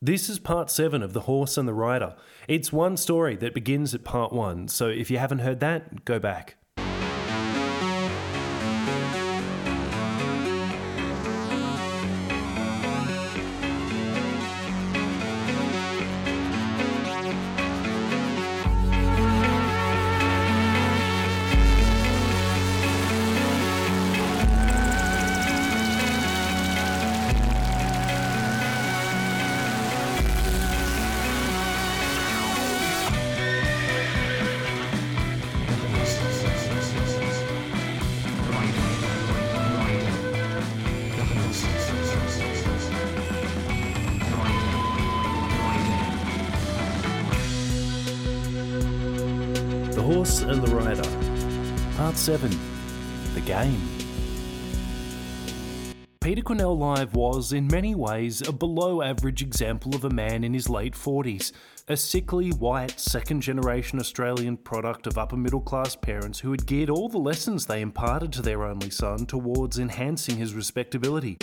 This is part 7 of The Horse and the Rider. It's one story that begins at part 1, so if you haven't heard that, go back. Horse and the Rider. Part 7 The Game. Peter Quinnell Live was, in many ways, a below average example of a man in his late 40s, a sickly, white, second generation Australian product of upper middle class parents who had geared all the lessons they imparted to their only son towards enhancing his respectability.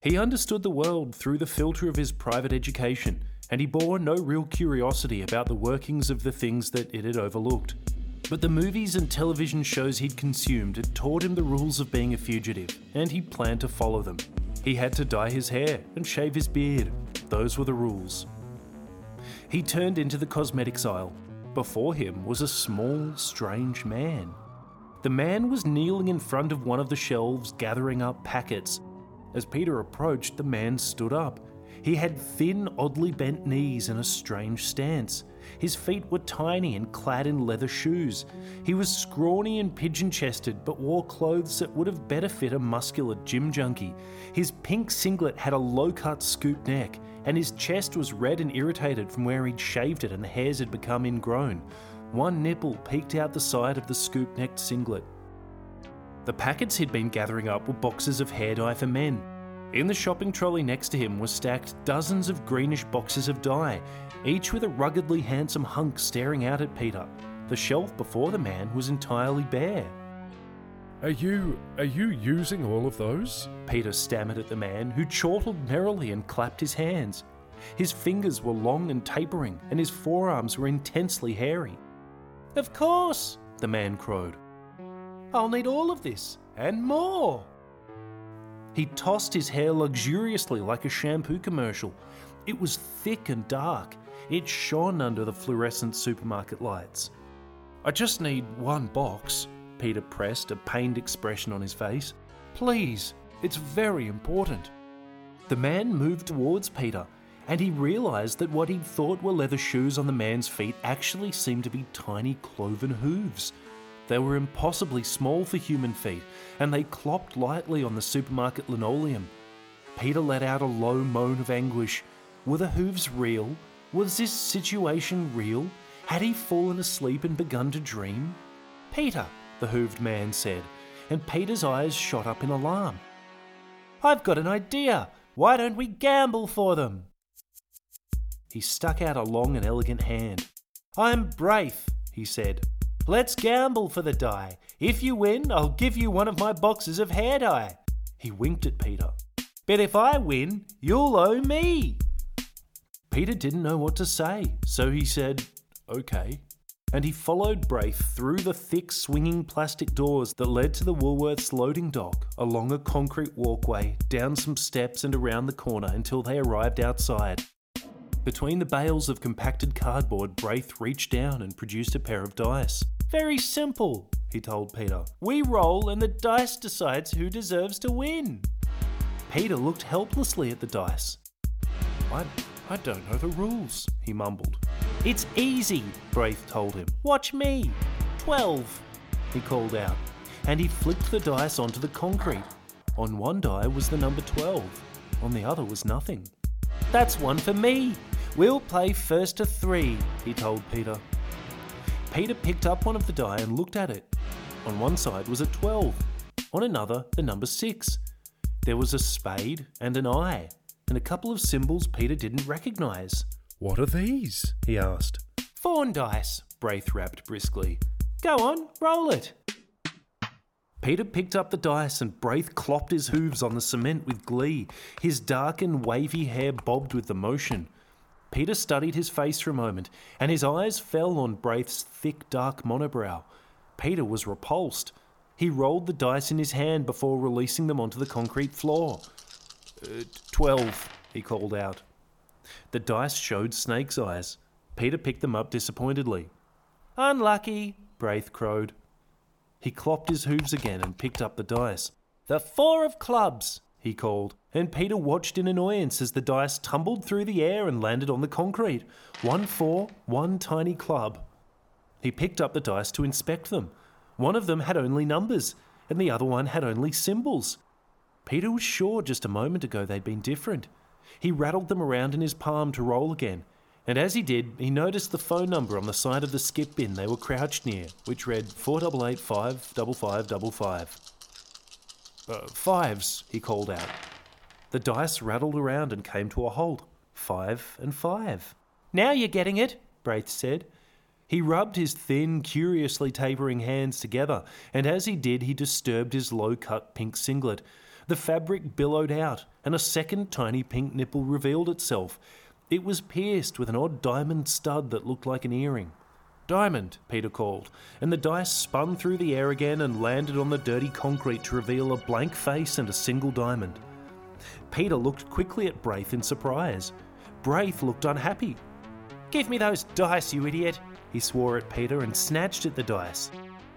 He understood the world through the filter of his private education, and he bore no real curiosity about the workings of the things that it had overlooked. But the movies and television shows he'd consumed had taught him the rules of being a fugitive, and he planned to follow them. He had to dye his hair and shave his beard. Those were the rules. He turned into the cosmetics aisle. Before him was a small, strange man. The man was kneeling in front of one of the shelves, gathering up packets. As Peter approached, the man stood up. He had thin, oddly bent knees and a strange stance. His feet were tiny and clad in leather shoes. He was scrawny and pigeon chested, but wore clothes that would have better fit a muscular gym junkie. His pink singlet had a low cut scoop neck, and his chest was red and irritated from where he'd shaved it and the hairs had become ingrown. One nipple peeked out the side of the scoop necked singlet. The packets he'd been gathering up were boxes of hair dye for men. In the shopping trolley next to him were stacked dozens of greenish boxes of dye, each with a ruggedly handsome hunk staring out at Peter. The shelf before the man was entirely bare. Are you are you using all of those? Peter stammered at the man, who chortled merrily and clapped his hands. His fingers were long and tapering, and his forearms were intensely hairy. Of course, the man crowed. I'll need all of this, and more. He tossed his hair luxuriously like a shampoo commercial. It was thick and dark. It shone under the fluorescent supermarket lights. I just need one box, Peter pressed, a pained expression on his face. Please, it's very important. The man moved towards Peter, and he realised that what he'd thought were leather shoes on the man's feet actually seemed to be tiny cloven hooves. They were impossibly small for human feet, and they clopped lightly on the supermarket linoleum. Peter let out a low moan of anguish. Were the hooves real? Was this situation real? Had he fallen asleep and begun to dream? Peter, the hooved man said, and Peter's eyes shot up in alarm. I've got an idea. Why don't we gamble for them? He stuck out a long and elegant hand. I'm Braith, he said. Let's gamble for the die. If you win, I'll give you one of my boxes of hair dye. He winked at Peter. But if I win, you'll owe me. Peter didn't know what to say, so he said, OK. And he followed Braith through the thick, swinging plastic doors that led to the Woolworths loading dock, along a concrete walkway, down some steps, and around the corner until they arrived outside. Between the bales of compacted cardboard, Braith reached down and produced a pair of dice. Very simple, he told Peter. We roll and the dice decides who deserves to win. Peter looked helplessly at the dice. I, I don't know the rules, he mumbled. It's easy, Braith told him. Watch me. Twelve, he called out, and he flicked the dice onto the concrete. On one die was the number 12, on the other was nothing. That's one for me. We'll play first to three, he told Peter. Peter picked up one of the die and looked at it. On one side was a 12, on another, the number 6. There was a spade and an eye, and a couple of symbols Peter didn't recognise. What are these? he asked. Fawn dice, Braith rapped briskly. Go on, roll it. Peter picked up the dice and Braith clopped his hooves on the cement with glee. His dark and wavy hair bobbed with the motion. Peter studied his face for a moment, and his eyes fell on Braith's thick, dark monobrow. Peter was repulsed. He rolled the dice in his hand before releasing them onto the concrete floor. Uh, Twelve, he called out. The dice showed snake's eyes. Peter picked them up disappointedly. Unlucky, Braith crowed. He clopped his hooves again and picked up the dice. The four of clubs, he called, and Peter watched in annoyance as the dice tumbled through the air and landed on the concrete. One four, one tiny club. He picked up the dice to inspect them. One of them had only numbers, and the other one had only symbols. Peter was sure just a moment ago they'd been different. He rattled them around in his palm to roll again, and as he did, he noticed the phone number on the side of the skip bin they were crouched near, which read 48855555. Uh, fives, he called out. The dice rattled around and came to a halt. Five and five. Now you're getting it, Braith said. He rubbed his thin, curiously tapering hands together, and as he did, he disturbed his low cut pink singlet. The fabric billowed out, and a second tiny pink nipple revealed itself. It was pierced with an odd diamond stud that looked like an earring. Diamond, Peter called, and the dice spun through the air again and landed on the dirty concrete to reveal a blank face and a single diamond. Peter looked quickly at Braith in surprise. Braith looked unhappy. Give me those dice, you idiot! He swore at Peter and snatched at the dice.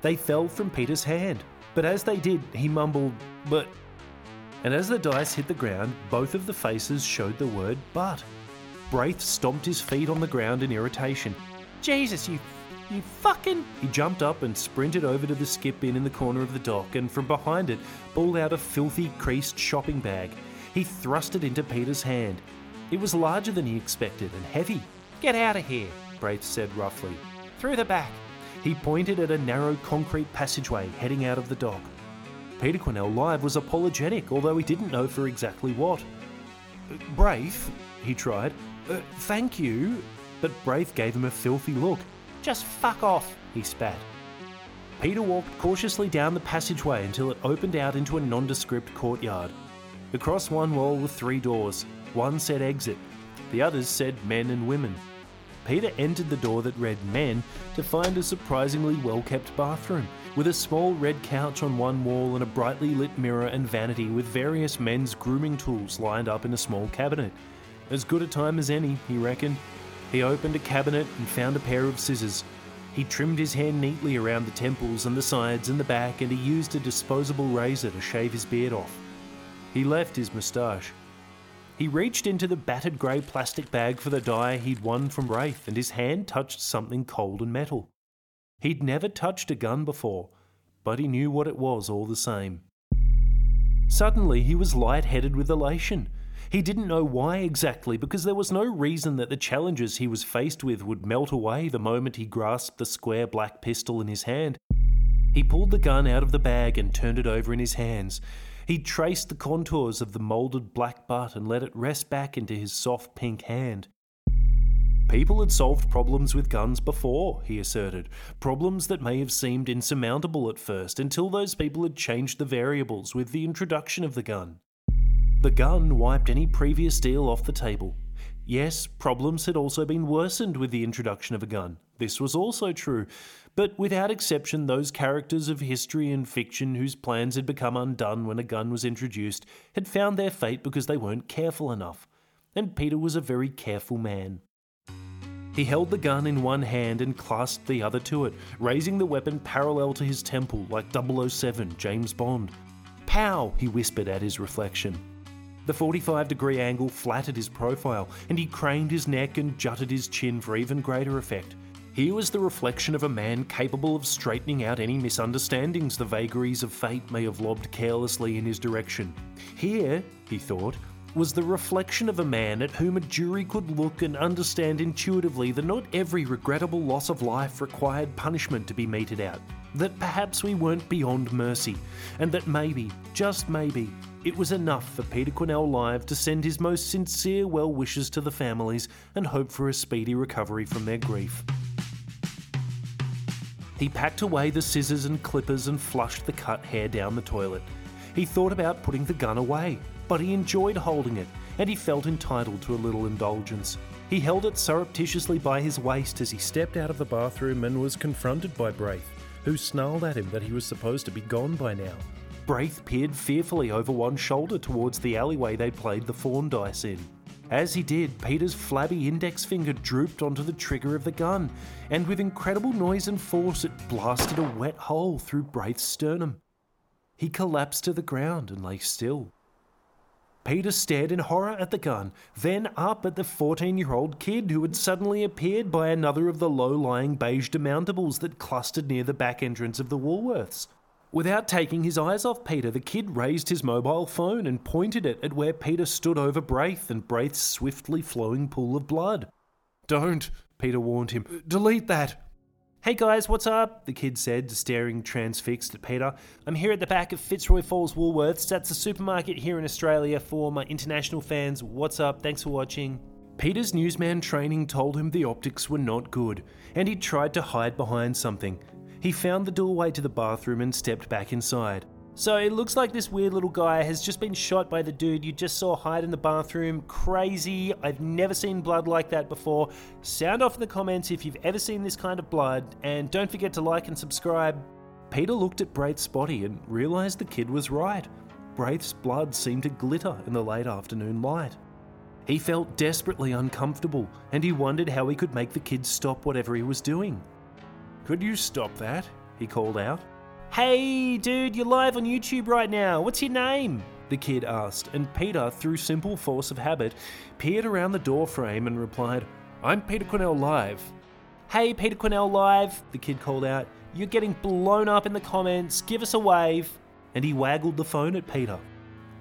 They fell from Peter's hand, but as they did, he mumbled, But. And as the dice hit the ground, both of the faces showed the word but. Braith stomped his feet on the ground in irritation. Jesus, you you fucking. He jumped up and sprinted over to the skip bin in the corner of the dock and from behind it pulled out a filthy, creased shopping bag. He thrust it into Peter's hand. It was larger than he expected and heavy. Get out of here, Braith said roughly. Through the back. He pointed at a narrow concrete passageway heading out of the dock. Peter Quinnell Live was apologetic, although he didn't know for exactly what. Braith, he tried. Uh, thank you. But Braith gave him a filthy look. Just fuck off, he spat. Peter walked cautiously down the passageway until it opened out into a nondescript courtyard. Across one wall were three doors. One said exit, the others said men and women. Peter entered the door that read men to find a surprisingly well kept bathroom, with a small red couch on one wall and a brightly lit mirror and vanity with various men's grooming tools lined up in a small cabinet. As good a time as any, he reckoned. He opened a cabinet and found a pair of scissors. He trimmed his hair neatly around the temples and the sides and the back, and he used a disposable razor to shave his beard off. He left his moustache. He reached into the battered grey plastic bag for the dye he'd won from Braith, and his hand touched something cold and metal. He'd never touched a gun before, but he knew what it was all the same. Suddenly, he was light-headed with elation. He didn't know why exactly, because there was no reason that the challenges he was faced with would melt away the moment he grasped the square black pistol in his hand. He pulled the gun out of the bag and turned it over in his hands. He traced the contours of the moulded black butt and let it rest back into his soft pink hand. People had solved problems with guns before, he asserted, problems that may have seemed insurmountable at first until those people had changed the variables with the introduction of the gun. The gun wiped any previous deal off the table. Yes, problems had also been worsened with the introduction of a gun. This was also true, but without exception, those characters of history and fiction whose plans had become undone when a gun was introduced had found their fate because they weren't careful enough. And Peter was a very careful man. He held the gun in one hand and clasped the other to it, raising the weapon parallel to his temple like 007 James Bond. Pow! he whispered at his reflection. The 45 degree angle flattered his profile, and he craned his neck and jutted his chin for even greater effect. Here was the reflection of a man capable of straightening out any misunderstandings the vagaries of fate may have lobbed carelessly in his direction. Here, he thought, was the reflection of a man at whom a jury could look and understand intuitively that not every regrettable loss of life required punishment to be meted out, that perhaps we weren't beyond mercy, and that maybe, just maybe, it was enough for Peter Quinnell Live to send his most sincere well wishes to the families and hope for a speedy recovery from their grief. He packed away the scissors and clippers and flushed the cut hair down the toilet. He thought about putting the gun away, but he enjoyed holding it, and he felt entitled to a little indulgence. He held it surreptitiously by his waist as he stepped out of the bathroom and was confronted by Braith, who snarled at him that he was supposed to be gone by now. Braith peered fearfully over one shoulder towards the alleyway they played the fawn dice in. As he did, Peter's flabby index finger drooped onto the trigger of the gun, and with incredible noise and force, it blasted a wet hole through Braith's sternum. He collapsed to the ground and lay still. Peter stared in horror at the gun, then up at the 14 year old kid who had suddenly appeared by another of the low lying beige demountables that clustered near the back entrance of the Woolworths. Without taking his eyes off Peter, the kid raised his mobile phone and pointed it at where Peter stood over Braith and Braith's swiftly flowing pool of blood. Don't, Peter warned him. Delete that. Hey guys, what's up? The kid said, staring transfixed at Peter. I'm here at the back of Fitzroy Falls Woolworths. That's a supermarket here in Australia for my international fans. What's up? Thanks for watching. Peter's newsman training told him the optics were not good, and he tried to hide behind something. He found the doorway to the bathroom and stepped back inside. So it looks like this weird little guy has just been shot by the dude you just saw hide in the bathroom. Crazy. I've never seen blood like that before. Sound off in the comments if you've ever seen this kind of blood, and don't forget to like and subscribe. Peter looked at Braith's body and realised the kid was right. Braith's blood seemed to glitter in the late afternoon light. He felt desperately uncomfortable, and he wondered how he could make the kid stop whatever he was doing. Could you stop that? He called out. Hey, dude, you're live on YouTube right now. What's your name? The kid asked, and Peter, through simple force of habit, peered around the doorframe and replied, I'm Peter Quinnell Live. Hey, Peter Quinnell Live, the kid called out. You're getting blown up in the comments. Give us a wave. And he waggled the phone at Peter.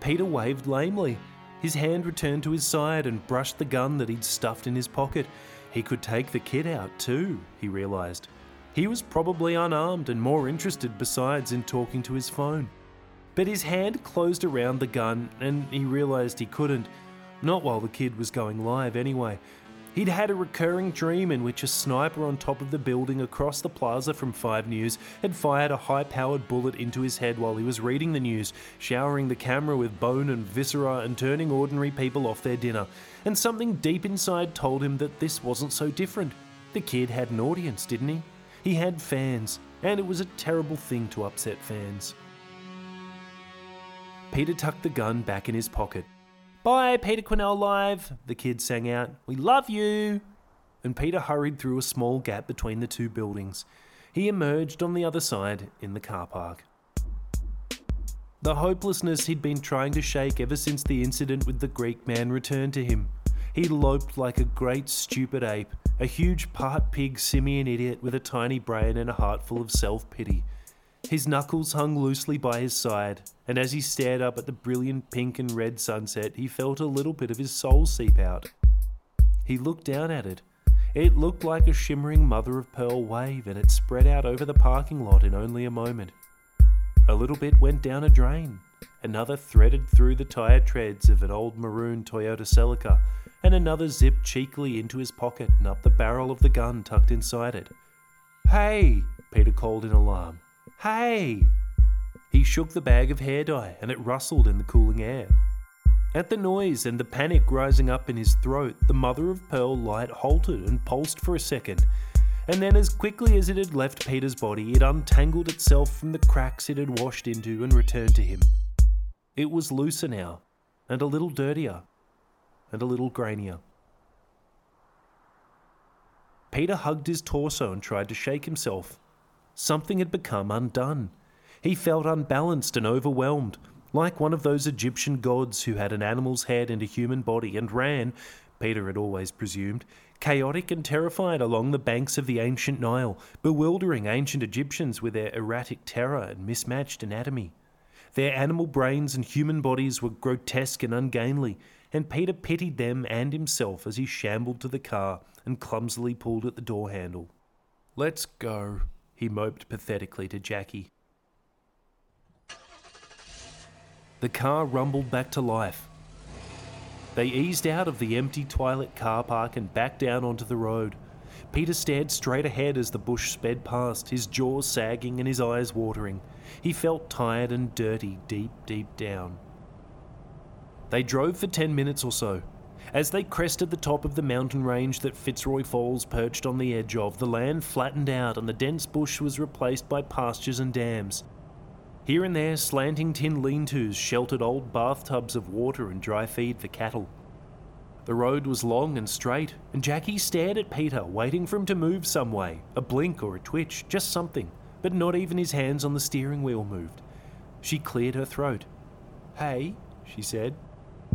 Peter waved lamely. His hand returned to his side and brushed the gun that he'd stuffed in his pocket. He could take the kid out too, he realised. He was probably unarmed and more interested besides in talking to his phone. But his hand closed around the gun and he realised he couldn't. Not while the kid was going live, anyway. He'd had a recurring dream in which a sniper on top of the building across the plaza from 5 News had fired a high powered bullet into his head while he was reading the news, showering the camera with bone and viscera and turning ordinary people off their dinner. And something deep inside told him that this wasn't so different. The kid had an audience, didn't he? He had fans, and it was a terrible thing to upset fans. Peter tucked the gun back in his pocket. Bye, Peter Quinnell Live, the kid sang out. We love you! And Peter hurried through a small gap between the two buildings. He emerged on the other side in the car park. The hopelessness he'd been trying to shake ever since the incident with the Greek man returned to him. He loped like a great stupid ape, a huge part pig simian idiot with a tiny brain and a heart full of self pity. His knuckles hung loosely by his side, and as he stared up at the brilliant pink and red sunset, he felt a little bit of his soul seep out. He looked down at it. It looked like a shimmering mother of pearl wave, and it spread out over the parking lot in only a moment. A little bit went down a drain, another threaded through the tire treads of an old maroon Toyota Celica, and another zipped cheekily into his pocket and up the barrel of the gun tucked inside it. Hey! Peter called in alarm. Hey! He shook the bag of hair dye and it rustled in the cooling air. At the noise and the panic rising up in his throat, the mother of pearl light halted and pulsed for a second, and then, as quickly as it had left Peter's body, it untangled itself from the cracks it had washed into and returned to him. It was looser now, and a little dirtier, and a little grainier. Peter hugged his torso and tried to shake himself. Something had become undone. He felt unbalanced and overwhelmed, like one of those Egyptian gods who had an animal's head and a human body and ran, Peter had always presumed, chaotic and terrified along the banks of the ancient Nile, bewildering ancient Egyptians with their erratic terror and mismatched anatomy. Their animal brains and human bodies were grotesque and ungainly, and Peter pitied them and himself as he shambled to the car and clumsily pulled at the door handle. Let's go, he moped pathetically to Jackie. The car rumbled back to life. They eased out of the empty twilight car park and back down onto the road. Peter stared straight ahead as the bush sped past, his jaws sagging and his eyes watering. He felt tired and dirty deep, deep down. They drove for 10 minutes or so. As they crested the top of the mountain range that Fitzroy Falls perched on the edge of, the land flattened out and the dense bush was replaced by pastures and dams. Here and there, slanting tin lean tos sheltered old bathtubs of water and dry feed for cattle. The road was long and straight, and Jackie stared at Peter, waiting for him to move some way a blink or a twitch, just something, but not even his hands on the steering wheel moved. She cleared her throat. Hey, she said.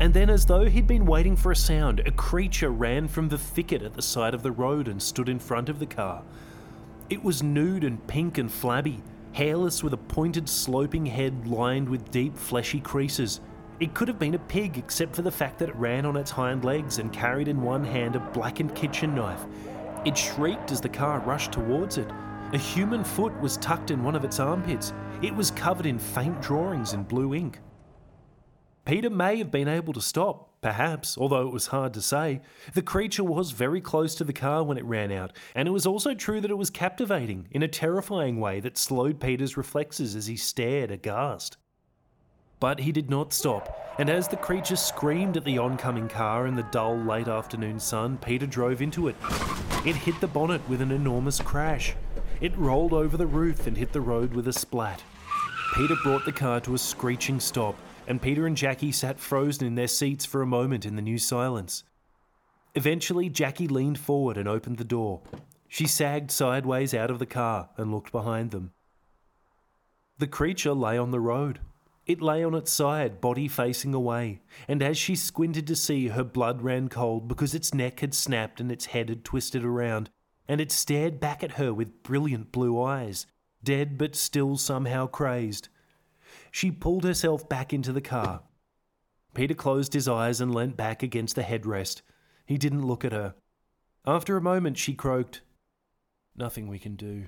And then, as though he'd been waiting for a sound, a creature ran from the thicket at the side of the road and stood in front of the car. It was nude and pink and flabby, hairless with a pointed, sloping head lined with deep, fleshy creases. It could have been a pig, except for the fact that it ran on its hind legs and carried in one hand a blackened kitchen knife. It shrieked as the car rushed towards it. A human foot was tucked in one of its armpits. It was covered in faint drawings in blue ink. Peter may have been able to stop, perhaps, although it was hard to say. The creature was very close to the car when it ran out, and it was also true that it was captivating in a terrifying way that slowed Peter's reflexes as he stared aghast. But he did not stop, and as the creature screamed at the oncoming car in the dull late afternoon sun, Peter drove into it. It hit the bonnet with an enormous crash. It rolled over the roof and hit the road with a splat. Peter brought the car to a screeching stop and Peter and Jackie sat frozen in their seats for a moment in the new silence. Eventually, Jackie leaned forward and opened the door. She sagged sideways out of the car and looked behind them. The creature lay on the road. It lay on its side, body facing away, and as she squinted to see, her blood ran cold because its neck had snapped and its head had twisted around, and it stared back at her with brilliant blue eyes, dead but still somehow crazed. She pulled herself back into the car. Peter closed his eyes and leant back against the headrest. He didn't look at her. After a moment, she croaked, Nothing we can do.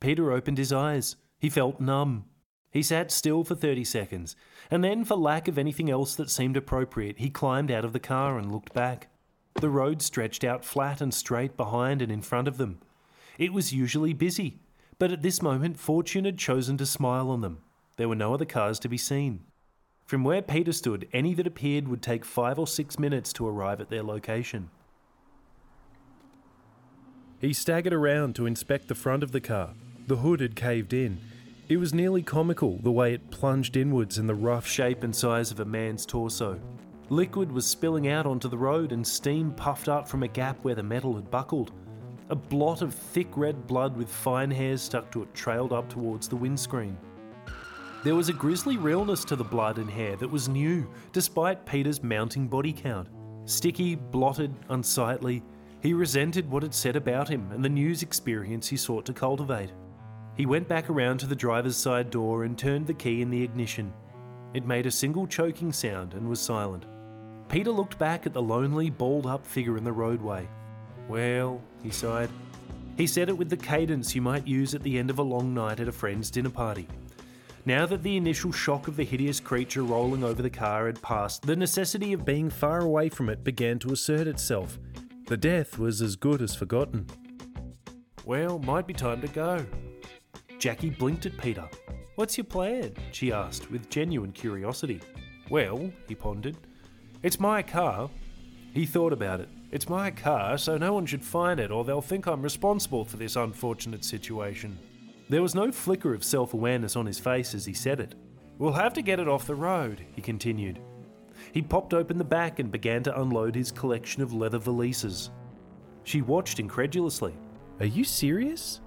Peter opened his eyes. He felt numb. He sat still for 30 seconds, and then, for lack of anything else that seemed appropriate, he climbed out of the car and looked back. The road stretched out flat and straight behind and in front of them. It was usually busy, but at this moment, Fortune had chosen to smile on them. There were no other cars to be seen. From where Peter stood, any that appeared would take five or six minutes to arrive at their location. He staggered around to inspect the front of the car. The hood had caved in. It was nearly comical the way it plunged inwards in the rough shape and size of a man's torso. Liquid was spilling out onto the road and steam puffed up from a gap where the metal had buckled. A blot of thick red blood with fine hairs stuck to it trailed up towards the windscreen. There was a grisly realness to the blood and hair that was new, despite Peter's mounting body count. Sticky, blotted, unsightly, he resented what had said about him and the news experience he sought to cultivate. He went back around to the driver's side door and turned the key in the ignition. It made a single choking sound and was silent. Peter looked back at the lonely, balled up figure in the roadway. Well, he sighed. He said it with the cadence you might use at the end of a long night at a friend's dinner party. Now that the initial shock of the hideous creature rolling over the car had passed, the necessity of being far away from it began to assert itself. The death was as good as forgotten. Well, might be time to go. Jackie blinked at Peter. What's your plan? she asked, with genuine curiosity. Well, he pondered, it's my car. He thought about it. It's my car, so no one should find it, or they'll think I'm responsible for this unfortunate situation. There was no flicker of self awareness on his face as he said it. We'll have to get it off the road, he continued. He popped open the back and began to unload his collection of leather valises. She watched incredulously. Are you serious?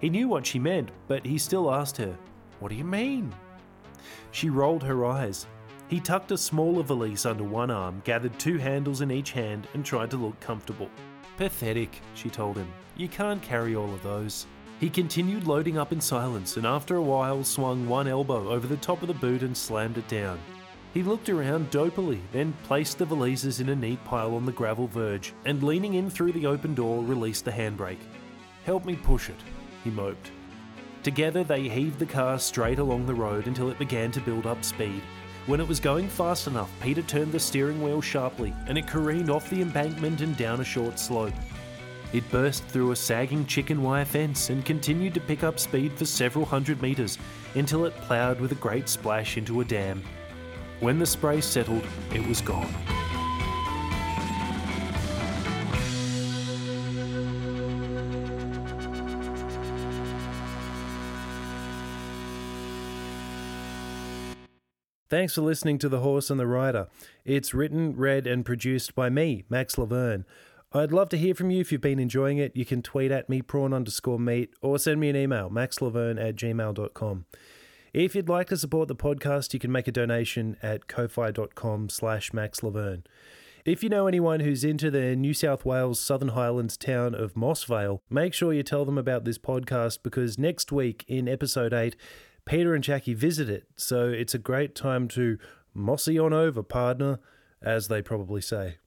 He knew what she meant, but he still asked her, What do you mean? She rolled her eyes. He tucked a smaller valise under one arm, gathered two handles in each hand, and tried to look comfortable. Pathetic, she told him. You can't carry all of those. He continued loading up in silence and after a while swung one elbow over the top of the boot and slammed it down. He looked around dopily, then placed the valises in a neat pile on the gravel verge and leaning in through the open door released the handbrake. Help me push it, he moped. Together they heaved the car straight along the road until it began to build up speed. When it was going fast enough, Peter turned the steering wheel sharply and it careened off the embankment and down a short slope. It burst through a sagging chicken wire fence and continued to pick up speed for several hundred metres until it ploughed with a great splash into a dam. When the spray settled, it was gone. Thanks for listening to The Horse and the Rider. It's written, read, and produced by me, Max Lavergne. I'd love to hear from you if you've been enjoying it. You can tweet at me, prawn underscore meat, or send me an email, maxlavergne at gmail.com. If you'd like to support the podcast, you can make a donation at ko-fi.com slash maxlavergne. If you know anyone who's into the New South Wales Southern Highlands town of Moss Vale, make sure you tell them about this podcast because next week in episode 8, Peter and Jackie visit it. So it's a great time to mossy on over, partner, as they probably say.